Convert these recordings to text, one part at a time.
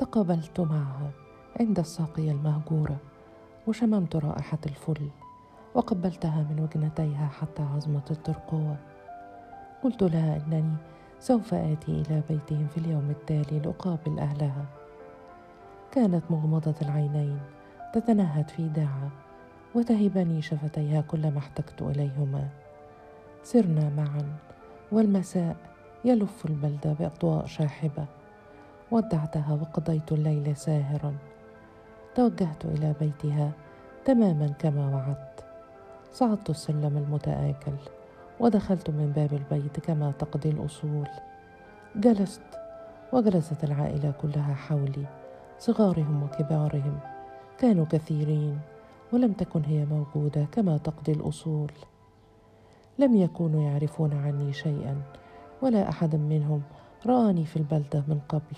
تقابلت معها عند الساقية المهجورة وشممت رائحة الفل وقبلتها من وجنتيها حتى عظمة الترقوة قلت لها أنني سوف آتي إلى بيتهم في اليوم التالي لأقابل أهلها. كانت مغمضة العينين تتنهد في داعة وتهبني شفتيها كلما احتجت إليهما. سرنا معا والمساء يلف البلدة بأضواء شاحبة. ودعتها وقضيت الليل ساهرا. توجهت إلى بيتها تماما كما وعدت. صعدت السلم المتآكل ودخلت من باب البيت كما تقضي الأصول. جلست وجلست العائلة كلها حولي صغارهم وكبارهم. كانوا كثيرين ولم تكن هي موجودة كما تقضي الأصول. لم يكونوا يعرفون عني شيئا ولا أحد منهم رآني في البلدة من قبل.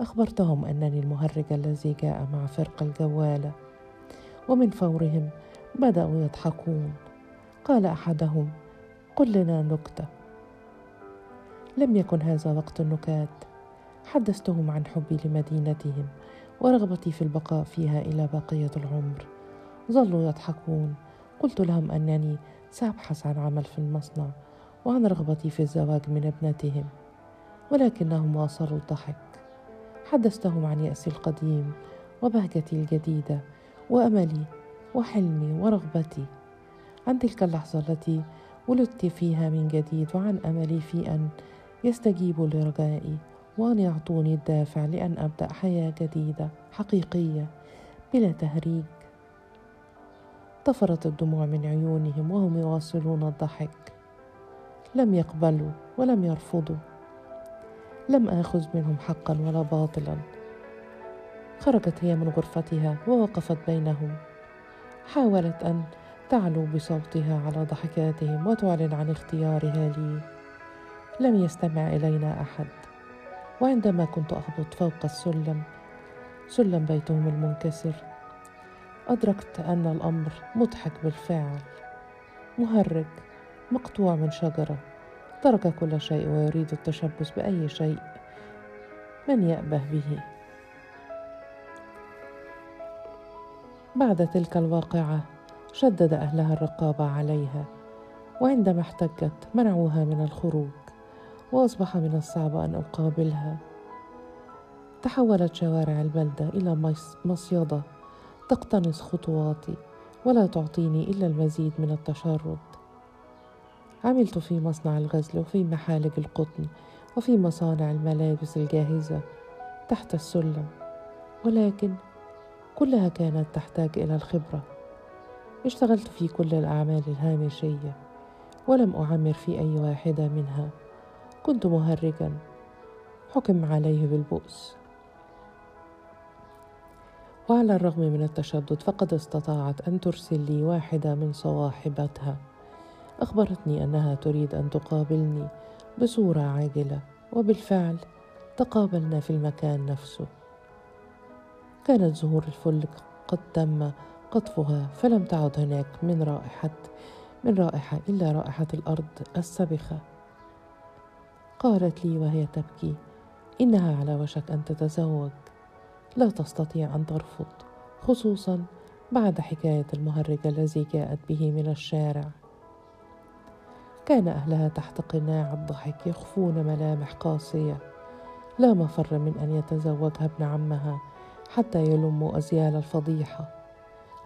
أخبرتهم أنني المهرج الذي جاء مع فرق الجوالة ومن فورهم بدأوا يضحكون. قال أحدهم قل لنا نكتة. لم يكن هذا وقت النكات. حدثتهم عن حبي لمدينتهم ورغبتي في البقاء فيها إلى بقية العمر. ظلوا يضحكون. قلت لهم أنني سأبحث عن عمل في المصنع وعن رغبتي في الزواج من ابنتهم ولكنهم واصلوا الضحك. حدثتهم عن يأسي القديم وبهجتي الجديدة وأملي وحلمي ورغبتي عن تلك اللحظة التي ولدت فيها من جديد وعن أملي في أن يستجيبوا لرجائي وأن يعطوني الدافع لأن أبدأ حياة جديدة حقيقية بلا تهريج. طفرت الدموع من عيونهم وهم يواصلون الضحك. لم يقبلوا ولم يرفضوا. لم آخذ منهم حقا ولا باطلا. خرجت هي من غرفتها ووقفت بينهم. حاولت أن تعلو بصوتها على ضحكاتهم وتعلن عن اختيارها لي. لم يستمع إلينا أحد. وعندما كنت أهبط فوق السلم سلم بيتهم المنكسر أدركت أن الأمر مضحك بالفعل. مهرج مقطوع من شجرة. ترك كل شيء ويريد التشبث بأي شيء من يأبه به. بعد تلك الواقعة شدد أهلها الرقابة عليها وعندما احتجت منعوها من الخروج وأصبح من الصعب أن أقابلها. تحولت شوارع البلدة إلى مصيدة تقتنص خطواتي ولا تعطيني إلا المزيد من التشرد. عملت في مصنع الغزل وفي محالج القطن وفي مصانع الملابس الجاهزة تحت السلم ولكن كلها كانت تحتاج إلى الخبرة. اشتغلت في كل الأعمال الهامشية ولم أعمر في أي واحدة منها. كنت مهرجا حكم عليه بالبؤس. وعلى الرغم من التشدد فقد استطاعت أن ترسل لي واحدة من صواحبتها. أخبرتني أنها تريد أن تقابلني بصورة عاجلة وبالفعل تقابلنا في المكان نفسه. كانت زهور الفل قد تم قطفها فلم تعد هناك من رائحة من رائحة إلا رائحة الأرض السبخة. قالت لي وهي تبكي إنها على وشك أن تتزوج. لا تستطيع أن ترفض خصوصا بعد حكاية المهرج الذي جاءت به من الشارع. كان أهلها تحت قناع الضحك يخفون ملامح قاسية. لا مفر من أن يتزوجها ابن عمها حتى يلموا أزيال الفضيحة.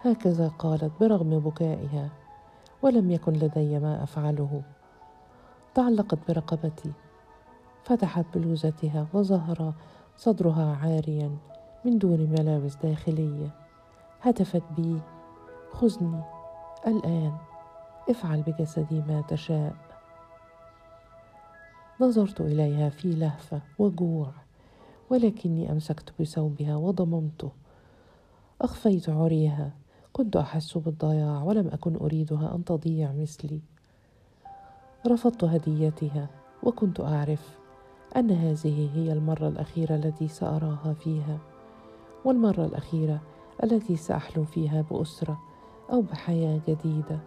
هكذا قالت برغم بكائها ولم يكن لدي ما أفعله. تعلقت برقبتي فتحت بلوزتها وظهر صدرها عاريا من دون ملابس داخلية. هتفت بي خذني الآن. افعل بجسدي ما تشاء. نظرت إليها في لهفة وجوع ولكني أمسكت بثوبها وضممته. أخفيت عريها كنت أحس بالضياع ولم أكن أريدها أن تضيع مثلي. رفضت هديتها وكنت أعرف أن هذه هي المرة الأخيرة التي سأراها فيها والمرة الأخيرة التي سأحلم فيها بأسرة أو بحياة جديدة.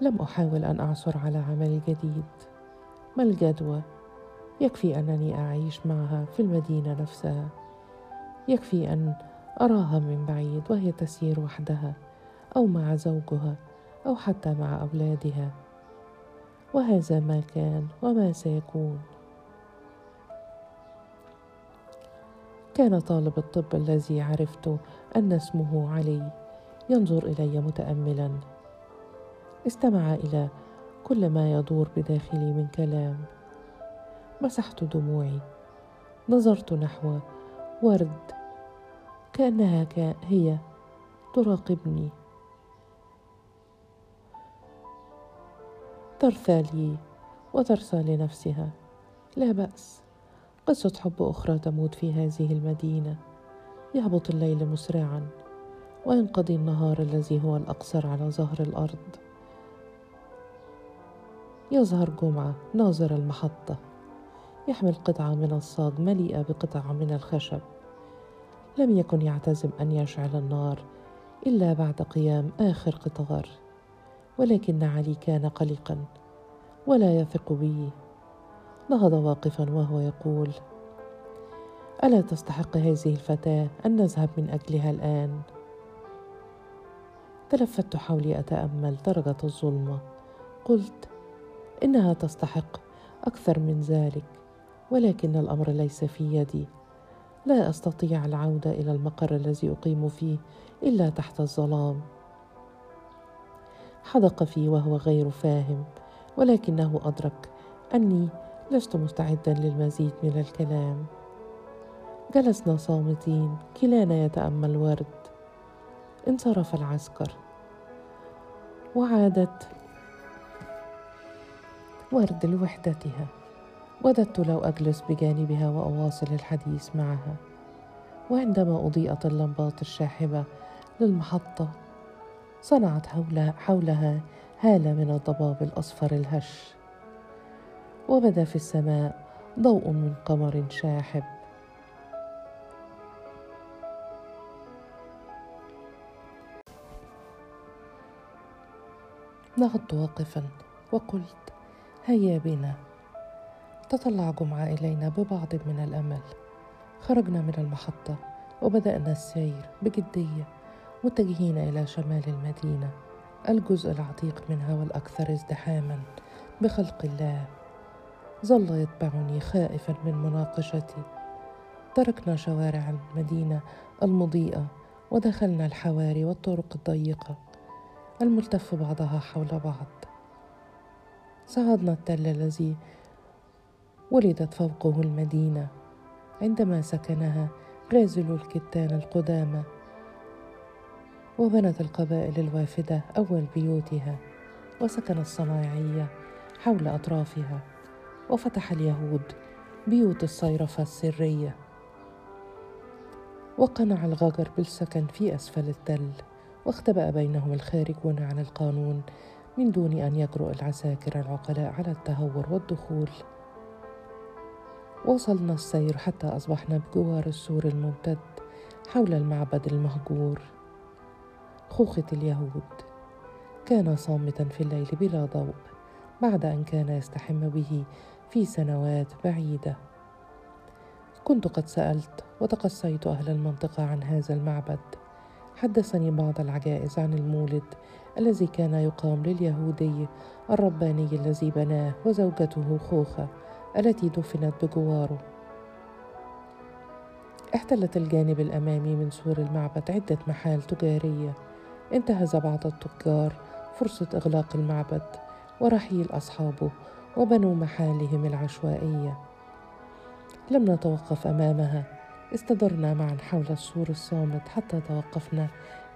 لم أحاول أن أعثر على عمل جديد ما الجدوى؟ يكفي أنني أعيش معها في المدينة نفسها. يكفي أن أراها من بعيد وهي تسير وحدها أو مع زوجها أو حتى مع أولادها. وهذا ما كان وما سيكون. كان طالب الطب الذي عرفت أن اسمه علي ينظر إلي متاملا. استمع إلى كل ما يدور بداخلي من كلام. مسحت دموعي. نظرت نحو ورد. كأنها هي تراقبني. ترثى لي وترثى لنفسها. لا بأس. قصة حب أخرى تموت في هذه المدينة. يهبط الليل مسرعا. وينقضي النهار الذي هو الأقصر على ظهر الأرض. يظهر جمعة ناظر المحطة. يحمل قطعة من الصاج مليئة بقطع من الخشب. لم يكن يعتزم أن يشعل النار إلا بعد قيام آخر قطار. ولكن علي كان قلقا ولا يثق بي. نهض واقفا وهو يقول ألا تستحق هذه الفتاة أن نذهب من أجلها الآن؟ تلفت حولي أتأمل درجة الظلمه قلت إنها تستحق أكثر من ذلك ولكن الأمر ليس في يدي. لا أستطيع العودة إلى المقر الذي أقيم فيه إلا تحت الظلام. حدق في وهو غير فاهم ولكنه أدرك أني لست مستعدا للمزيد من الكلام. جلسنا صامتين كلانا يتأمل ورد. انصرف العسكر. وعادت ورد لوحدتها. وددت لو أجلس بجانبها وأواصل الحديث معها. وعندما اضيئت اللمبات الشاحبة للمحطة صنعت حولها هالة من الضباب الأصفر الهش. وبدا في السماء ضوء من قمر شاحب. نهضت واقفا وقلت هيا بنا تطلع جمعة إلينا ببعض من الأمل. خرجنا من المحطة وبدأنا السير بجدية متجهين إلى شمال المدينة الجزء العتيق منها والأكثر ازدحاما بخلق الله. ظل يتبعني خائفا من مناقشتي. تركنا شوارع المدينة المضيئة ودخلنا الحواري والطرق الضيقة الملتف بعضها حول بعض. صعدنا التل الذي ولدت فوقه المدينة. عندما سكنها غازل الكتان القدامى وبنت القبائل الوافدة أول بيوتها وسكن الصنايعية حول أطرافها وفتح اليهود بيوت الصيرفة السرية. وقنع الغجر بالسكن في أسفل التل واختبأ بينهم الخارجون عن القانون من دون أن يجرؤ العساكر العقلاء على التهور والدخول. وصلنا السير حتى أصبحنا بجوار السور الممتد حول المعبد المهجور. خوخة اليهود. كان صامتا في الليل بلا ضوء بعد أن كان يستحم به في سنوات بعيدة. كنت قد سألت وتقصيت أهل المنطقة عن هذا المعبد. حدثني بعض العجائز عن المولد الذي كان يقام لليهودي الرباني الذي بناه وزوجته خوخة التي دفنت بجواره. احتلت الجانب الأمامي من سور المعبد عدة محال تجارية. انتهز بعض التجار فرصة إغلاق المعبد ورحيل أصحابه وبنوا محالهم العشوائية. لم نتوقف أمامها. استدرنا معا حول السور الصامت حتى توقفنا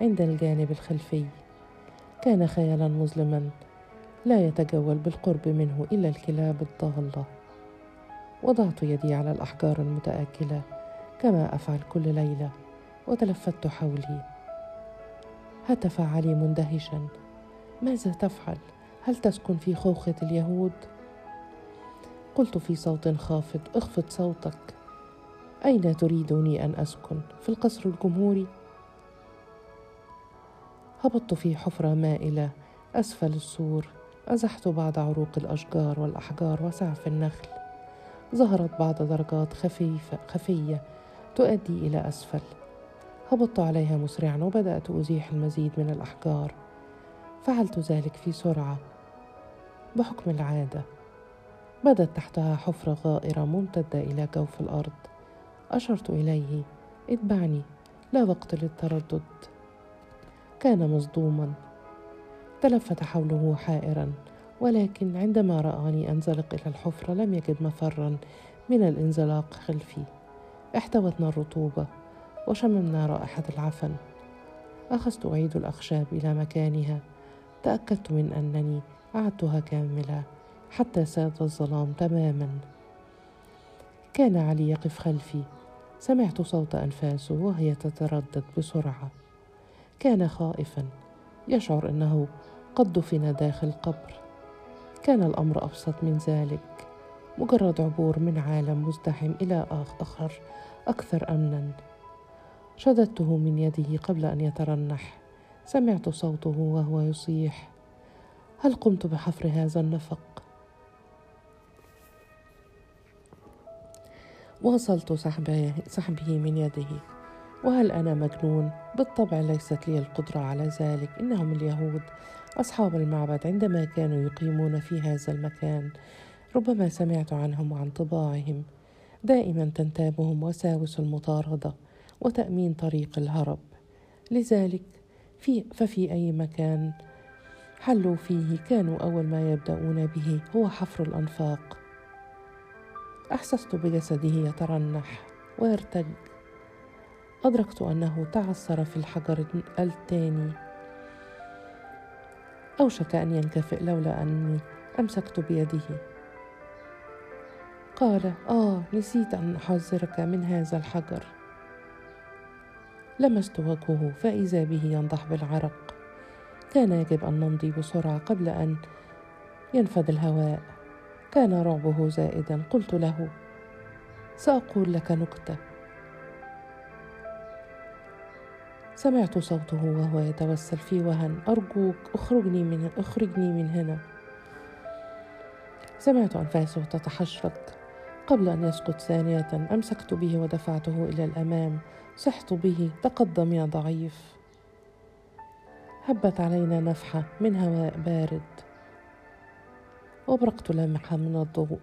عند الجانب الخلفي. كان خيالا مظلما لا يتجول بالقرب منه إلا الكلاب الضالة. وضعت يدي على الأحجار المتآكلة كما أفعل كل ليلة وتلفت حولي. هتف علي مندهشا. ماذا تفعل؟ هل تسكن في خوخة اليهود؟ قلت في صوت خافت اخفض صوتك. أين تريدني أن أسكن؟ في القصر الجمهوري؟ هبطت في حفرة مائلة أسفل السور أزحت بعض عروق الأشجار والأحجار وسعف النخل. ظهرت بعض درجات خفيفة خفية تؤدي إلى أسفل. هبطت عليها مسرعا وبدأت أزيح المزيد من الأحجار. فعلت ذلك في سرعة بحكم العادة. بدت تحتها حفرة غائرة ممتدة إلى جوف الأرض. أشرت إليه اتبعني لا وقت للتردد. كان مصدوما. تلفت حوله حائرا ولكن عندما رآني أنزلق إلى الحفرة لم يجد مفرا من الانزلاق خلفي. احتوتنا الرطوبة وشممنا رائحة العفن. أخذت أعيد الأخشاب إلى مكانها. تأكدت من أنني أعدتها كاملة حتى ساد الظلام تماما. كان علي يقف خلفي. سمعت صوت أنفاسه وهي تتردد بسرعة. كان خائفا يشعر أنه قد دفن داخل قبر كان الأمر أبسط من ذلك مجرد عبور من عالم مزدحم إلى آخر أكثر أمنا. شددته من يده قبل أن يترنح. سمعت صوته وهو يصيح. هل قمت بحفر هذا النفق؟ واصلت سحبه من يده. وهل أنا مجنون؟ بالطبع ليست لي القدرة على ذلك إنهم اليهود. أصحاب المعبد عندما كانوا يقيمون في هذا المكان ربما سمعت عنهم وعن طباعهم. دائما تنتابهم وساوس المطاردة وتأمين طريق الهرب. لذلك في ففي أي مكان حلوا فيه كانوا أول ما يبدأون به هو حفر الأنفاق. أحسست بجسده يترنح ويرتج. أدركت أنه تعثر في الحجر الثاني. أوشك أن ينكفئ لولا أني أمسكت بيده. قال آه نسيت أن أحذرك من هذا الحجر. لمست وجهه فإذا به ينضح بالعرق. كان يجب أن نمضي بسرعة قبل أن ينفذ الهواء. كان رعبه زائدا. قلت له سأقول لك نكتة. سمعت صوته وهو يتوسل في وهن. أرجوك أخرجني من أخرجني من هنا. سمعت أنفاسه تتحشرك. قبل أن يسقط ثانية أمسكت به ودفعته إلى الأمام. صحت به تقدم يا ضعيف. هبت علينا نفحة من هواء بارد. وبرقت لمحة من الضوء.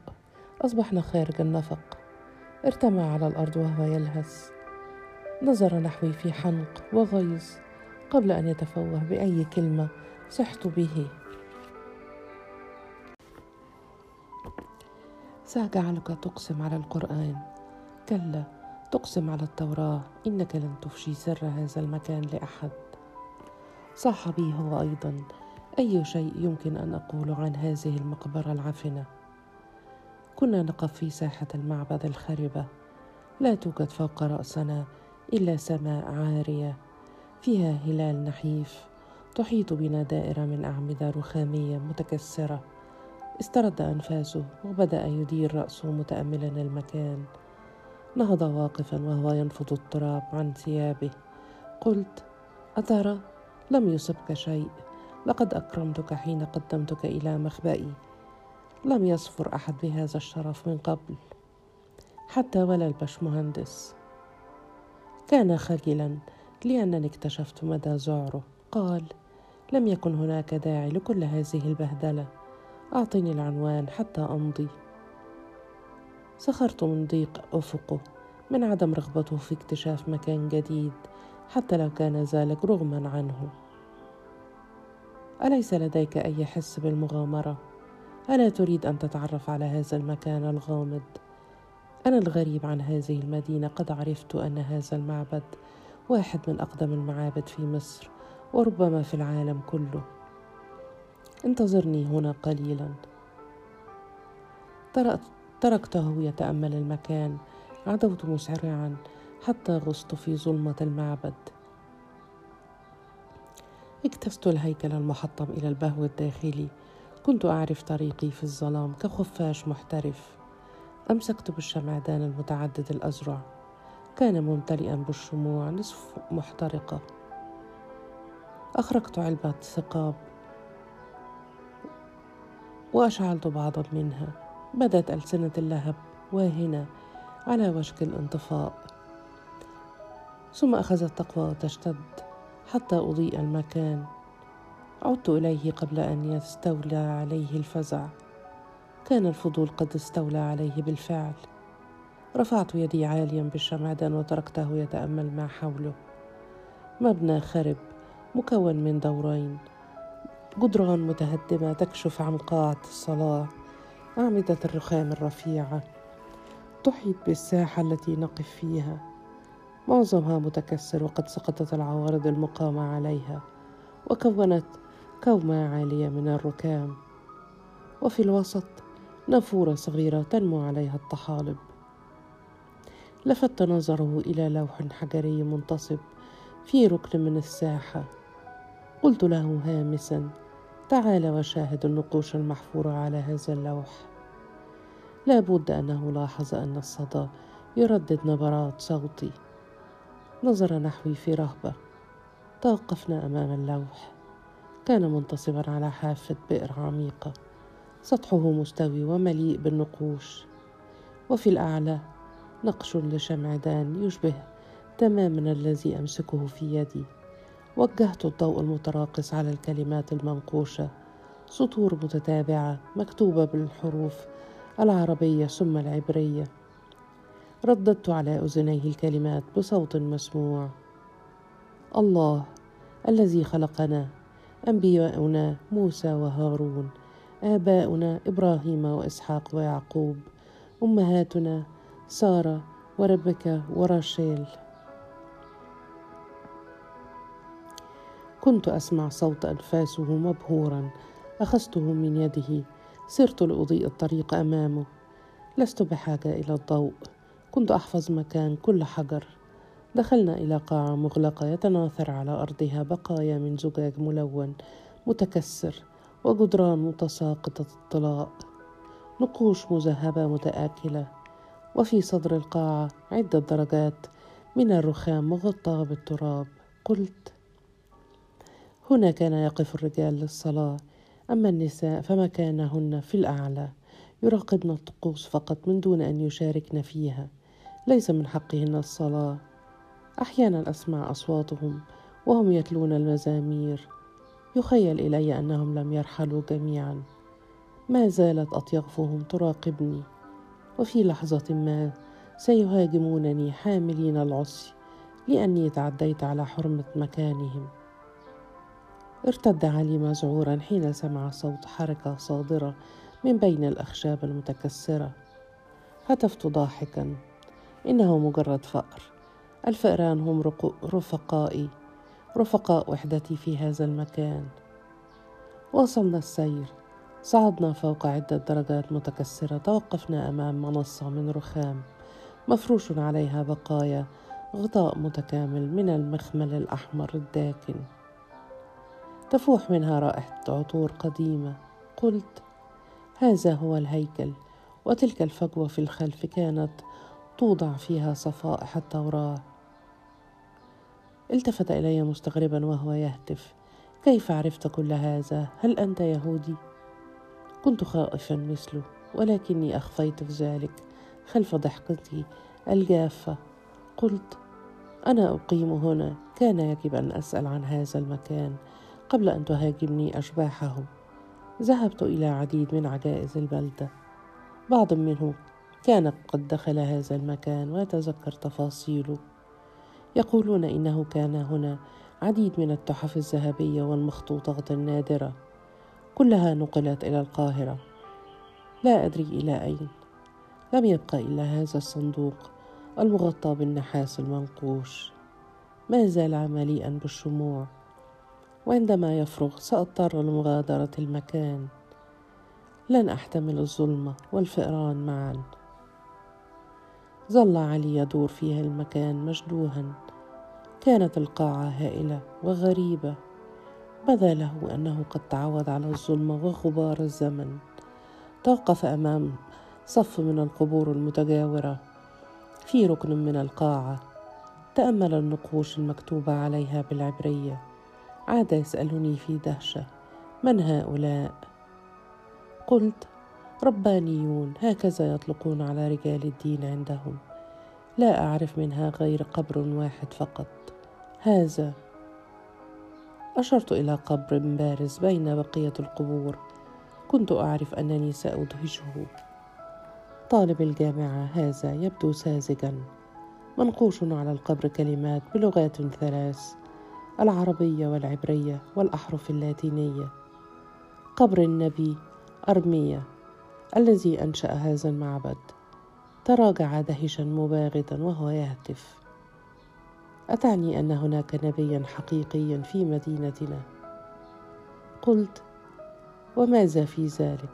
أصبحنا خارج النفق. ارتمى على الأرض وهو يلهث. نظر نحوي في حنق وغيظ قبل أن يتفوه بأي كلمة صحت به. سأجعلك تقسم على القرآن. كلا تقسم على التوراة. إنك لن تفشي سر هذا المكان لأحد. صاح بي هو أيضا. أي شيء يمكن أن أقول عن هذه المقبرة العفنة؟ كنا نقف في ساحة المعبد الخربة. لا توجد فوق رأسنا إلا سماء عارية فيها هلال نحيف تحيط بنا دائرة من أعمدة رخامية متكسرة. استرد أنفاسه وبدأ يدير رأسه متأملا المكان. نهض واقفا وهو ينفض التراب عن ثيابه. قلت أترى؟ لم يصبك شيء. لقد أكرمتك حين قدمتك إلى مخبئي. لم يصفر أحد بهذا الشرف من قبل. حتى ولا البشمهندس. كان خجلا لأنني اكتشفت مدى ذعره قال لم يكن هناك داعي لكل هذه البهدلة أعطني العنوان حتى أمضي سخرت من ضيق أفقه من عدم رغبته في اكتشاف مكان جديد حتى لو كان ذلك رغما عنه أليس لديك أي حس بالمغامرة؟ ألا تريد أن تتعرف على هذا المكان الغامض؟ أنا الغريب عن هذه المدينة قد عرفت أن هذا المعبد واحد من أقدم المعابد في مصر وربما في العالم كله. انتظرني هنا قليلا. تركته يتأمل المكان. عدوت مسرعا حتى غصت في ظلمة المعبد. اكتست الهيكل المحطم إلى البهو الداخلي. كنت أعرف طريقي في الظلام كخفاش محترف. أمسكت بالشمعدان المتعدد الأزرع. كان ممتلئا بالشموع نصف محترقة. أخرجت علبة ثقاب. وأشعلت بعضا منها. بدت ألسنة اللهب واهنة على وشك الانطفاء. ثم أخذت تقوى تشتد حتى أضيء المكان. عدت إليه قبل أن يستولى عليه الفزع. كان الفضول قد استولى عليه بالفعل. رفعت يدي عاليا بالشمعدان وتركته يتأمل ما حوله. مبنى خرب مكون من دورين. جدران متهدمة تكشف عن قاعة الصلاة. أعمدة الرخام الرفيعة. تحيط بالساحة التي نقف فيها. معظمها متكسر وقد سقطت العوارض المقامة عليها. وكونت كومة عالية من الركام. وفي الوسط نافورة صغيرة تنمو عليها الطحالب. لفت نظره إلى لوح حجري منتصب في ركن من الساحة. قلت له هامسا تعال وشاهد النقوش المحفورة على هذا اللوح. لا بد أنه لاحظ أن الصدى يردد نبرات صوتي. نظر نحوي في رهبة. توقفنا أمام اللوح. كان منتصبا على حافة بئر عميقة. سطحه مستوي ومليء بالنقوش. وفي الأعلى نقش لشمعدان يشبه تماما الذي أمسكه في يدي. وجهت الضوء المتراقص على الكلمات المنقوشة. سطور متتابعة مكتوبة بالحروف العربية ثم العبرية. رددت على أذنيه الكلمات بصوت مسموع. الله الذي خلقنا أنبياؤنا موسى وهارون. آباؤنا إبراهيم وإسحاق ويعقوب أمهاتنا سارة وربكة وراشيل. كنت أسمع صوت أنفاسه مبهورا أخذته من يده سرت لأضيء الطريق أمامه. لست بحاجة إلى الضوء كنت أحفظ مكان كل حجر. دخلنا إلى قاعة مغلقة يتناثر على أرضها بقايا من زجاج ملون متكسر. وجدران متساقطة الطلاء. نقوش مذهبة متآكلة. وفي صدر القاعة عدة درجات من الرخام مغطاة بالتراب. قلت هنا كان يقف الرجال للصلاة. أما النساء فمكانهن في الأعلى. يراقبن الطقوس فقط من دون أن يشاركن فيها. ليس من حقهن الصلاة. أحيانا أسمع أصواتهم وهم يتلون المزامير. يخيل إلي أنهم لم يرحلوا جميعا. ما زالت أطيافهم تراقبني وفي لحظة ما سيهاجمونني حاملين العصي لأني تعديت على حرمة مكانهم. ارتد علي مذعورا حين سمع صوت حركة صادرة من بين الأخشاب المتكسرة. هتفت ضاحكا. إنه مجرد فأر. الفئران هم رفقائي. رفقاء وحدتي في هذا المكان. واصلنا السير. صعدنا فوق عدة درجات متكسرة. توقفنا أمام منصة من رخام. مفروش عليها بقايا. غطاء متكامل من المخمل الأحمر الداكن. تفوح منها رائحة عطور قديمة. قلت هذا هو الهيكل. وتلك الفجوة في الخلف كانت توضع فيها صفائح التوراة. التفت إلي مستغربا وهو يهتف. كيف عرفت كل هذا؟ هل أنت يهودي؟ كنت خائفا مثله ولكني أخفيت في ذلك خلف ضحكتي الجافة. قلت أنا أقيم هنا. كان يجب أن أسأل عن هذا المكان قبل أن تهاجمني أشباحهم ذهبت إلى عديد من عجائز البلدة. بعض منهم كان قد دخل هذا المكان ويتذكر تفاصيله. يقولون إنه كان هنا عديد من التحف الذهبية والمخطوطات النادرة كلها نقلت إلى القاهرة. لا أدري إلى أين. لم يبقى إلا هذا الصندوق المغطى بالنحاس المنقوش. ما زال مليئا بالشموع. وعندما يفرغ سأضطر لمغادرة المكان. لن أحتمل الظلمة والفئران معا. ظل علي يدور في المكان مشدوها كانت القاعة هائلة وغريبة. بدا له أنه قد تعود على الظلمة وغبار الزمن. توقف أمام صف من القبور المتجاورة في ركن من القاعة. تأمل النقوش المكتوبة عليها بالعبرية. عاد يسألني في دهشة من هؤلاء؟ قلت ربانيون هكذا يطلقون على رجال الدين عندهم. لا أعرف منها غير قبر واحد فقط. هذا. أشرت إلى قبر بارز بين بقية القبور. كنت أعرف أنني سأدهشه. طالب الجامعة هذا يبدو ساذجا. منقوش على القبر كلمات بلغات ثلاث العربية والعبرية والأحرف اللاتينية. قبر النبي ارميا الذي أنشأ هذا المعبد. تراجع دهشا مباغتا وهو يهتف. أتعني أن هناك نبيا حقيقيا في مدينتنا؟ قلت وماذا في ذلك؟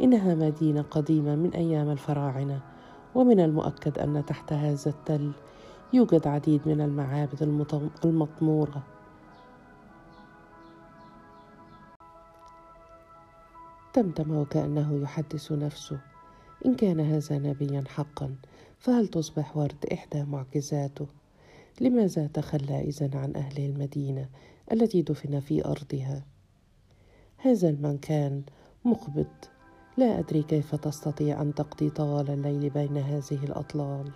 إنها مدينة قديمة من أيام الفراعنة ومن المؤكد أن تحت هذا التل يوجد عديد من المعابد المطمورة. تمتم وكانه يحدث نفسه. إن كان هذا نبيا حقا فهل تصبح ورد إحدى معجزاته؟ لماذا تخلى إذن عن أهل المدينة التي دفن في أرضها؟ هذا المكان مقبض لا أدري كيف تستطيع أن تقضي طوال الليل بين هذه الأطلال.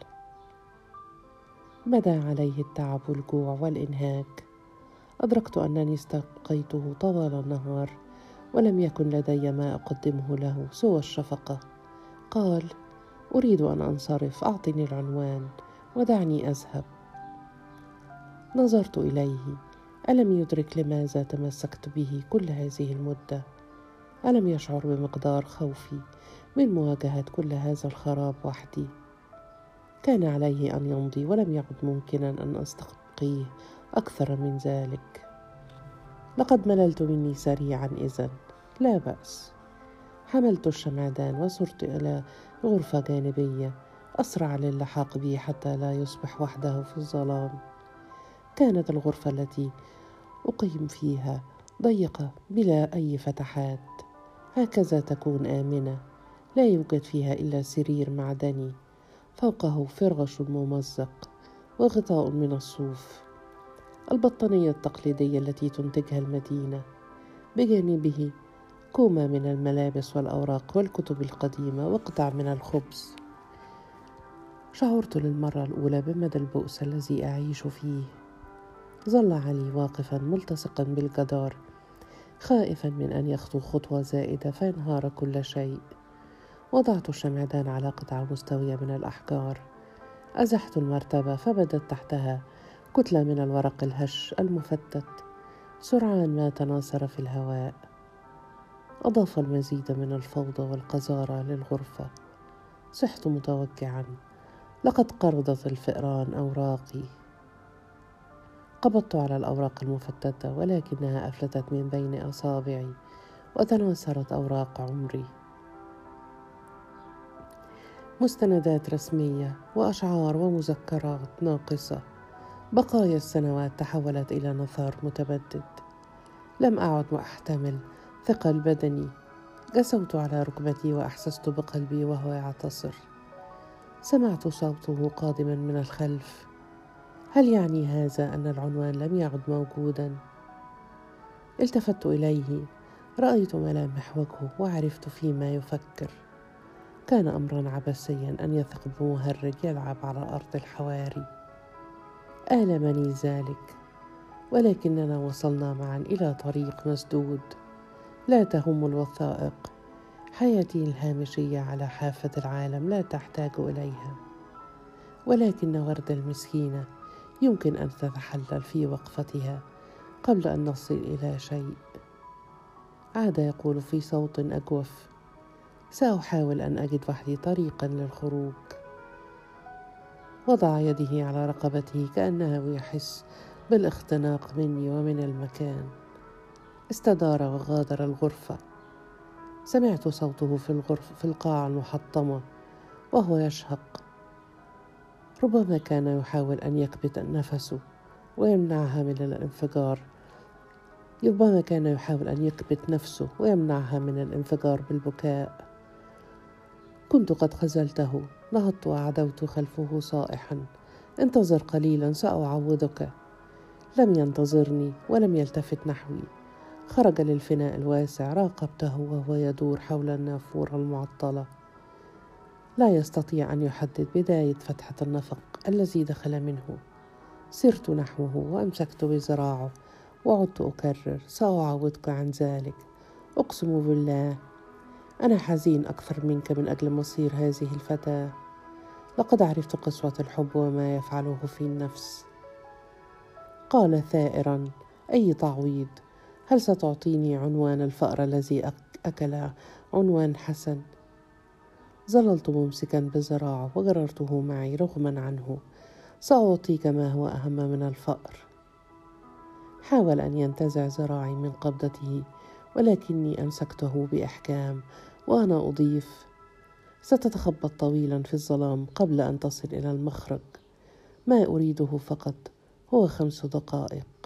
بدا عليه التعب والجوع والإنهاك؟ أدركت أنني استبقيته طوال النهار. ولم يكن لدي ما أقدمه له سوى الشفقة. قال أريد أن أنصرف أعطني العنوان ودعني أذهب. نظرت إليه. ألم يدرك لماذا تمسكت به كل هذه المدة؟ ألم يشعر بمقدار خوفي من مواجهة كل هذا الخراب وحدي؟ كان عليه أن يمضي ولم يعد ممكنا أن استبقيه أكثر من ذلك. لقد مللت مني سريعا اذن لا بأس. حملت الشمعدان وصرت إلى غرفة جانبية. أسرع للحاق بي حتى لا يصبح وحده في الظلام. كانت الغرفة التي أقيم فيها ضيقة بلا أي فتحات. هكذا تكون آمنة. لا يوجد فيها إلا سرير معدني. فوقه فرغش ممزق وغطاء من الصوف. البطانية التقليدية التي تنتجها المدينة. بجانبه كومة من الملابس والأوراق والكتب القديمة وقطع من الخبز. شعرت للمرة الأولى بمدى البؤس الذي أعيش فيه. ظل علي واقفا ملتصقا بالجدار خائفا من أن يخطو خطوة زائدة فينهار كل شيء. وضعت الشمعدان على قطعة مستوية من الأحجار. أزحت المرتبة فبدت تحتها. كتلة من الورق الهش المفتت. سرعان ما تناثر في الهواء. أضاف المزيد من الفوضى والقذارة للغرفة. صحت متوجعا. لقد قرضت الفئران أوراقي. قبضت على الأوراق المفتتة ولكنها أفلتت من بين أصابعي وتناثرت أوراق عمري. مستندات رسمية وأشعار ومذكرات ناقصة. بقايا السنوات تحولت إلى نثار متبدد. لم أعد أحتمل ثقل بدني. جسوت على ركبتي وأحسست بقلبي وهو يعتصر. سمعت صوته قادما من الخلف. هل يعني هذا أن العنوان لم يعد موجودا؟ التفت إليه. رأيت ملامح وجهه وعرفت فيما يفكر. كان أمرا عبثيا أن يثق بمهرج يلعب على أرض الحواري. المني ذلك؟ ولكننا وصلنا معا إلى طريق مسدود. لا تهم الوثائق. حياتي الهامشية على حافة العالم لا تحتاج إليها. ولكن ورد المسكينة يمكن أن تتحلل في وقفتها قبل أن نصل إلى شيء. عاد يقول في صوت أجوف سأحاول أن أجد وحدي طريقا للخروج. وضع يده على رقبته كأنه يحس بالاختناق مني ومن المكان. استدار وغادر الغرفة. سمعت صوته في الغرفة في القاعة المحطمة وهو يشهق. ربما كان يحاول أن يكبت نفسه ويمنعها من الانفجار. ربما كان يحاول أن يكبت نفسه ويمنعها من الانفجار بالبكاء. كنت قد خزلته نهضت وعدوت خلفه صائحا. انتظر قليلا سأعوضك. لم ينتظرني ولم يلتفت نحوي. خرج للفناء الواسع راقبته وهو يدور حول النافورة المعطلة. لا يستطيع أن يحدد بداية فتحة النفق الذي دخل منه. سرت نحوه وأمسكت بذراعه وعدت أكرر سأعوضك عن ذلك. أقسم بالله أنا حزين أكثر منك من أجل مصير هذه الفتاة. لقد عرفت قسوة الحب وما يفعله في النفس. قال ثائرا أي تعويض؟ هل ستعطيني عنوان الفأر الذي أكل عنوان حسن؟ ظللت ممسكا بذراعه وجررته معي رغما عنه. سأعطيك ما هو أهم من الفأر. حاول أن ينتزع ذراعي من قبضته ولكني أمسكته بإحكام وأنا أضيف ستتخبط طويلا في الظلام قبل أن تصل إلى المخرج. ما أريده فقط هو خمس دقائق.